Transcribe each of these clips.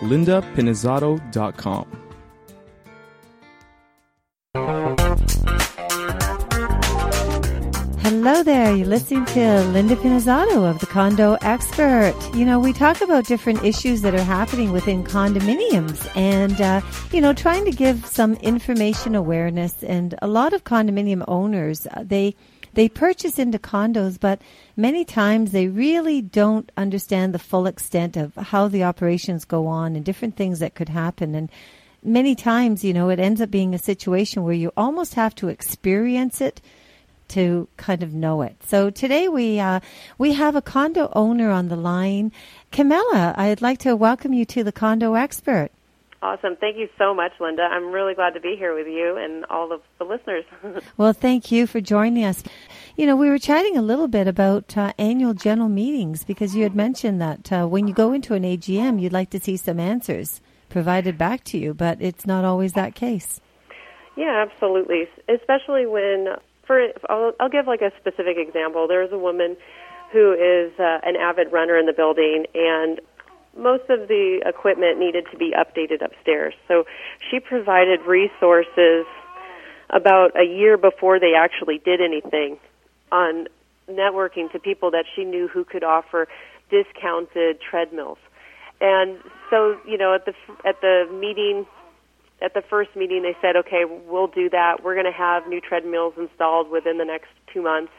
lindapinizzotto.com. Hello there. You're listening to Linda Pinizzotto of the Condo Expert. You know, we talk about different issues that are happening within condominiums and, uh, you know, trying to give some information awareness. And a lot of condominium owners, uh, they, they purchase into condos, but many times they really don't understand the full extent of how the operations go on and different things that could happen. And many times, you know, it ends up being a situation where you almost have to experience it to kind of know it. So today we uh, we have a condo owner on the line, Camilla. I'd like to welcome you to the condo expert. Awesome. Thank you so much, Linda. I'm really glad to be here with you and all of the listeners. well, thank you for joining us. You know, we were chatting a little bit about uh, annual general meetings because you had mentioned that uh, when you go into an AGM, you'd like to see some answers provided back to you, but it's not always that case. Yeah, absolutely. Especially when, for I'll, I'll give like a specific example. There's a woman who is uh, an avid runner in the building, and most of the equipment needed to be updated upstairs. So she provided resources about a year before they actually did anything on networking to people that she knew who could offer discounted treadmills. And so, you know, at the at the meeting at the first meeting they said, "Okay, we'll do that. We're going to have new treadmills installed within the next 2 months."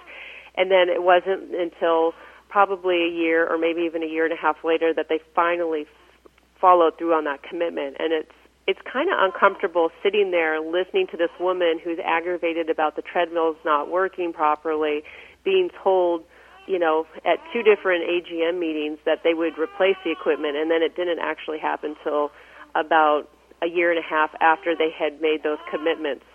And then it wasn't until probably a year or maybe even a year and a half later that they finally f- followed through on that commitment. And it's it's kind of uncomfortable sitting there listening to this woman who's aggravated about the treadmills not working properly being told you know at two different AGM meetings that they would replace the equipment. And then it didn't actually happen till about a year and a half after they had made those commitments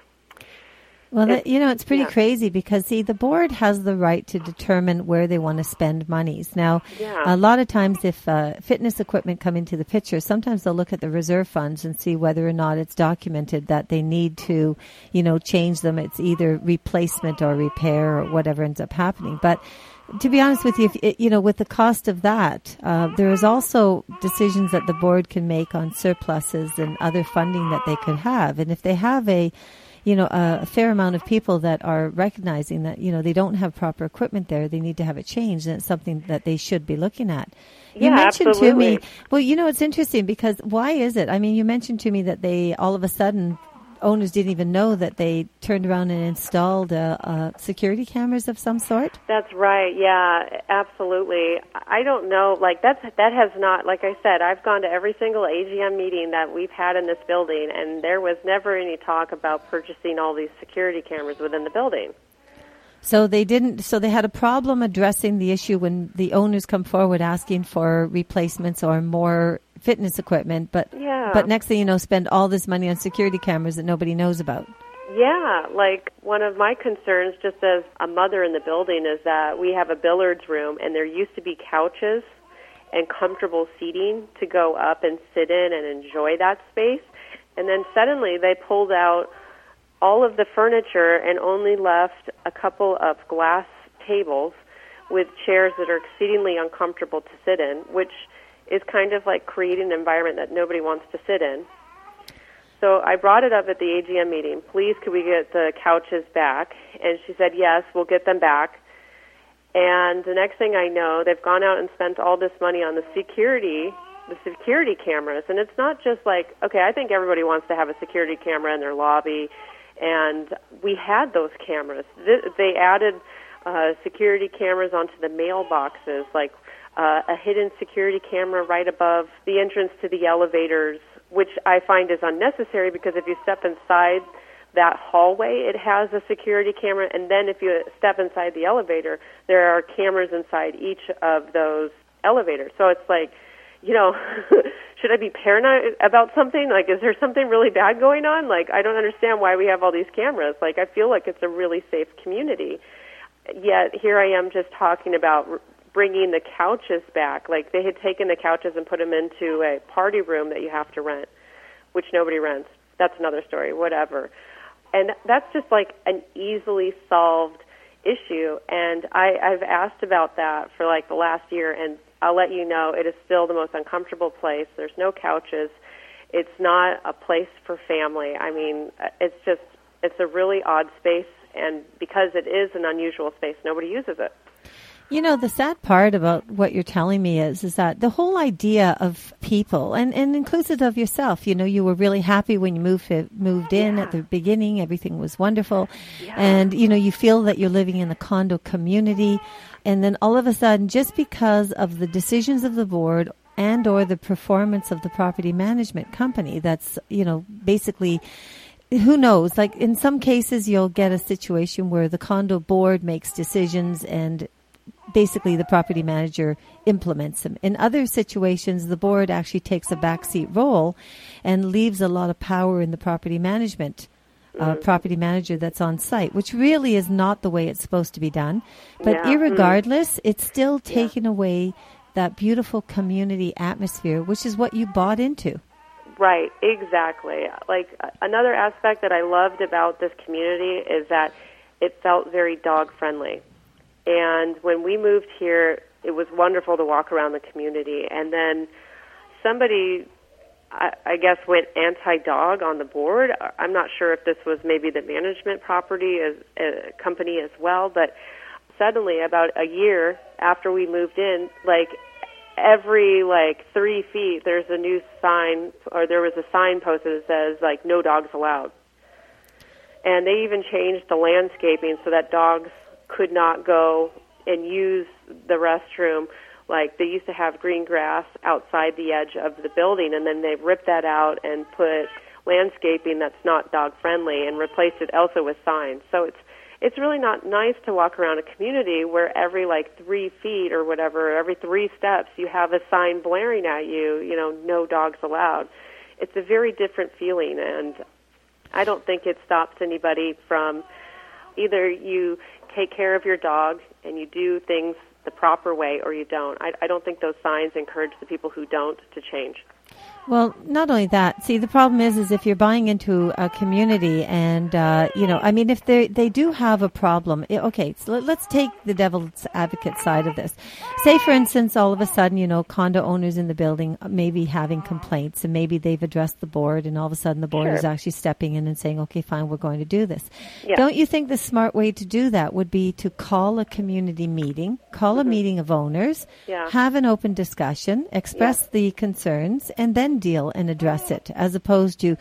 well, that, you know, it's pretty yeah. crazy because see, the board has the right to determine where they want to spend monies. Now, yeah. a lot of times, if uh, fitness equipment come into the picture, sometimes they'll look at the reserve funds and see whether or not it's documented that they need to, you know, change them. It's either replacement or repair or whatever ends up happening. But to be honest with you, if, you know, with the cost of that, uh, there is also decisions that the board can make on surpluses and other funding that they could have. And if they have a you know, a, a, fair amount of people that are recognizing that, you know, they don't have proper equipment there. They need to have it changed. And it's something that they should be looking at. You yeah, mentioned absolutely. to me, well, you know, it's interesting because why is it? I mean, you mentioned to me that they all of a sudden owners didn't even know that they turned around and installed uh, uh, security cameras of some sort. That's right. Yeah, absolutely. I don't know. Like that's that has not. Like I said, I've gone to every single AGM meeting that we've had in this building, and there was never any talk about purchasing all these security cameras within the building. So they didn't. So they had a problem addressing the issue when the owners come forward asking for replacements or more fitness equipment. But yeah. But next thing you know, spend all this money on security cameras that nobody knows about. Yeah, like one of my concerns, just as a mother in the building, is that we have a billiards room, and there used to be couches and comfortable seating to go up and sit in and enjoy that space. And then suddenly they pulled out all of the furniture and only left a couple of glass tables with chairs that are exceedingly uncomfortable to sit in, which is kind of like creating an environment that nobody wants to sit in. So I brought it up at the AGM meeting. Please, could we get the couches back? And she said, yes, we'll get them back. And the next thing I know, they've gone out and spent all this money on the security, the security cameras. And it's not just like, okay, I think everybody wants to have a security camera in their lobby and we had those cameras. They added uh, security cameras onto the mailboxes, like uh, a hidden security camera right above the entrance to the elevators, which I find is unnecessary because if you step inside that hallway, it has a security camera, and then if you step inside the elevator, there are cameras inside each of those elevators. So it's like you know, should I be paranoid about something? Like, is there something really bad going on? Like, I don't understand why we have all these cameras. Like, I feel like it's a really safe community. Yet here I am just talking about bringing the couches back. Like, they had taken the couches and put them into a party room that you have to rent, which nobody rents. That's another story, whatever. And that's just like an easily solved issue. And I, I've asked about that for like the last year, and I'll let you know it is still the most uncomfortable place. There's no couches. It's not a place for family. I mean, it's just it's a really odd space, and because it is an unusual space, nobody uses it. You know, the sad part about what you're telling me is, is that the whole idea of people, and, and inclusive of yourself, you know, you were really happy when you moved moved in yeah. at the beginning. Everything was wonderful, yeah. and you know, you feel that you're living in a condo community, and then all of a sudden, just because of the decisions of the board and or the performance of the property management company, that's you know, basically who knows like in some cases you'll get a situation where the condo board makes decisions and basically the property manager implements them. In other situations, the board actually takes a backseat role and leaves a lot of power in the property management. Uh, mm. property manager that's on site, which really is not the way it's supposed to be done. But yeah. irregardless, mm. it's still taking yeah. away that beautiful community atmosphere, which is what you bought into. Right, exactly. Like another aspect that I loved about this community is that it felt very dog friendly. And when we moved here, it was wonderful to walk around the community. And then somebody, I, I guess, went anti-dog on the board. I'm not sure if this was maybe the management property as a uh, company as well, but suddenly, about a year after we moved in, like every like three feet, there's a new sign, or there was a sign posted that says like "No dogs allowed." And they even changed the landscaping so that dogs could not go and use the restroom. Like they used to have green grass outside the edge of the building and then they ripped that out and put landscaping that's not dog friendly and replaced it also with signs. So it's it's really not nice to walk around a community where every like three feet or whatever every three steps you have a sign blaring at you you know no dogs allowed. It's a very different feeling and i don't think it stops anybody from either you take care of your dog and you do things the proper way or you don't. I, I don't think those signs encourage the people who don't to change. Well, not only that. See, the problem is, is if you're buying into a community, and uh, you know, I mean, if they they do have a problem. Okay, so let, us take the devil's advocate side of this. Say, for instance, all of a sudden, you know, condo owners in the building may be having complaints, and maybe they've addressed the board, and all of a sudden the board sure. is actually stepping in and saying, "Okay, fine, we're going to do this." Yeah. Don't you think the smart way to do that would be to call a community meeting, call mm-hmm. a meeting of owners, yeah. have an open discussion, express yeah. the concerns, and then deal and address it, as opposed to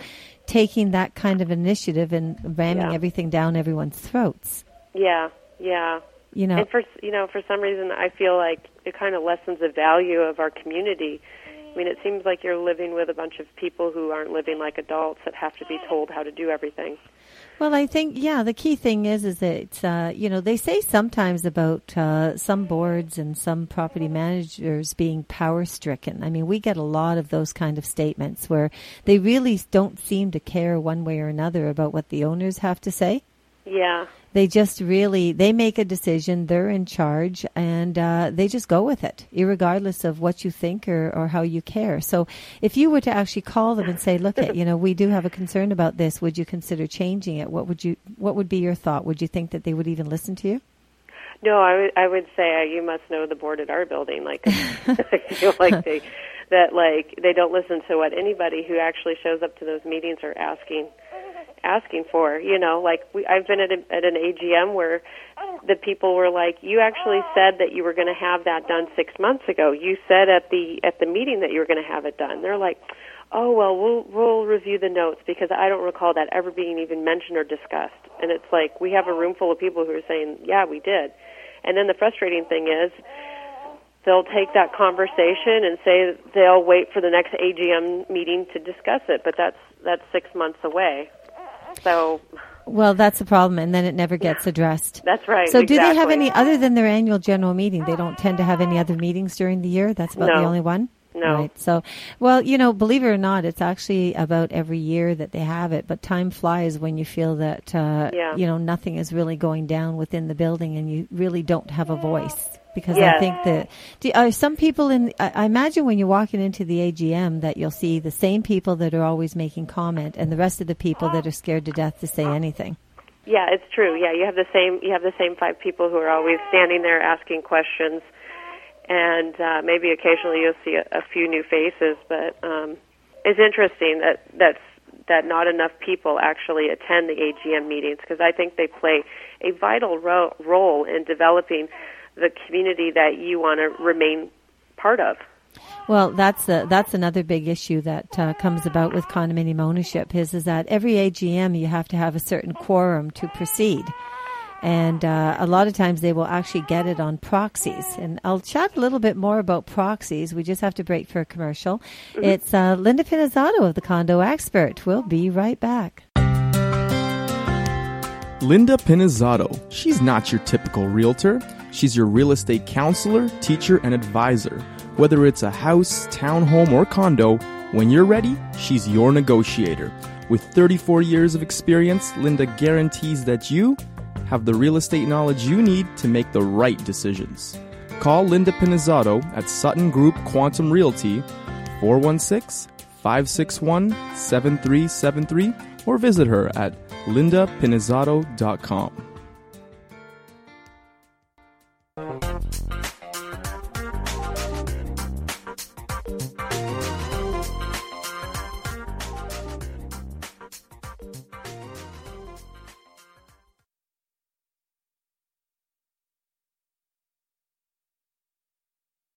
taking that kind of initiative and ramming yeah. everything down everyone's throats. Yeah, yeah. You know, and for you know, for some reason, I feel like it kind of lessens the value of our community. I mean, it seems like you're living with a bunch of people who aren't living like adults that have to be told how to do everything. Well, I think yeah, the key thing is is that uh, you know they say sometimes about uh, some boards and some property managers being power stricken. I mean, we get a lot of those kind of statements where they really don't seem to care one way or another about what the owners have to say. Yeah, they just really they make a decision they're in charge and uh, they just go with it regardless of what you think or, or how you care. So if you were to actually call them and say look at you know we do have a concern about this. Would you consider changing it? What would you what would be your thought? Would you think that they would even listen to you? No, I would I would say uh, you must know the board at our building. Like I feel like they that like they don't listen to what anybody who actually shows up to those meetings are asking asking for. You know, like we, I've been at, a, at an AGM where the people were like, "You actually said that you were going to have that done six months ago. You said at the at the meeting that you were going to have it done." They're like, "Oh well, we'll we'll review the notes because I don't recall that ever being even mentioned or discussed." And it's like we have a room full of people who are saying, "Yeah, we did." And then the frustrating thing is they'll take that conversation and say they'll wait for the next AGM meeting to discuss it, but that's that's 6 months away. So well, that's the problem, and then it never gets addressed. That's right. So, exactly. do they have any other than their annual general meeting? They don't tend to have any other meetings during the year. That's about no. the only one. No. Right. So, well, you know, believe it or not, it's actually about every year that they have it. But time flies when you feel that, uh, Yeah. you know, nothing is really going down within the building, and you really don't have a voice. Because I think that do, are some people in. I, I imagine when you're walking into the AGM that you'll see the same people that are always making comment, and the rest of the people that are scared to death to say anything. Yeah, it's true. Yeah, you have the same you have the same five people who are always standing there asking questions, and uh, maybe occasionally you'll see a, a few new faces. But um, it's interesting that that's that not enough people actually attend the AGM meetings because I think they play a vital ro- role in developing the community that you want to remain part of. Well, that's a, that's another big issue that uh, comes about with condominium ownership is is that every AGM you have to have a certain quorum to proceed, and uh, a lot of times they will actually get it on proxies. And I'll chat a little bit more about proxies. We just have to break for a commercial. It's uh, Linda Pinizzotto of the Condo Expert. We'll be right back. Linda Pinizzotto. She's not your typical realtor. She's your real estate counselor, teacher, and advisor. Whether it's a house, townhome, or condo, when you're ready, she's your negotiator. With 34 years of experience, Linda guarantees that you have the real estate knowledge you need to make the right decisions. Call Linda Pinizzotto at Sutton Group Quantum Realty 416 561 7373 or visit her at lindapinizzotto.com.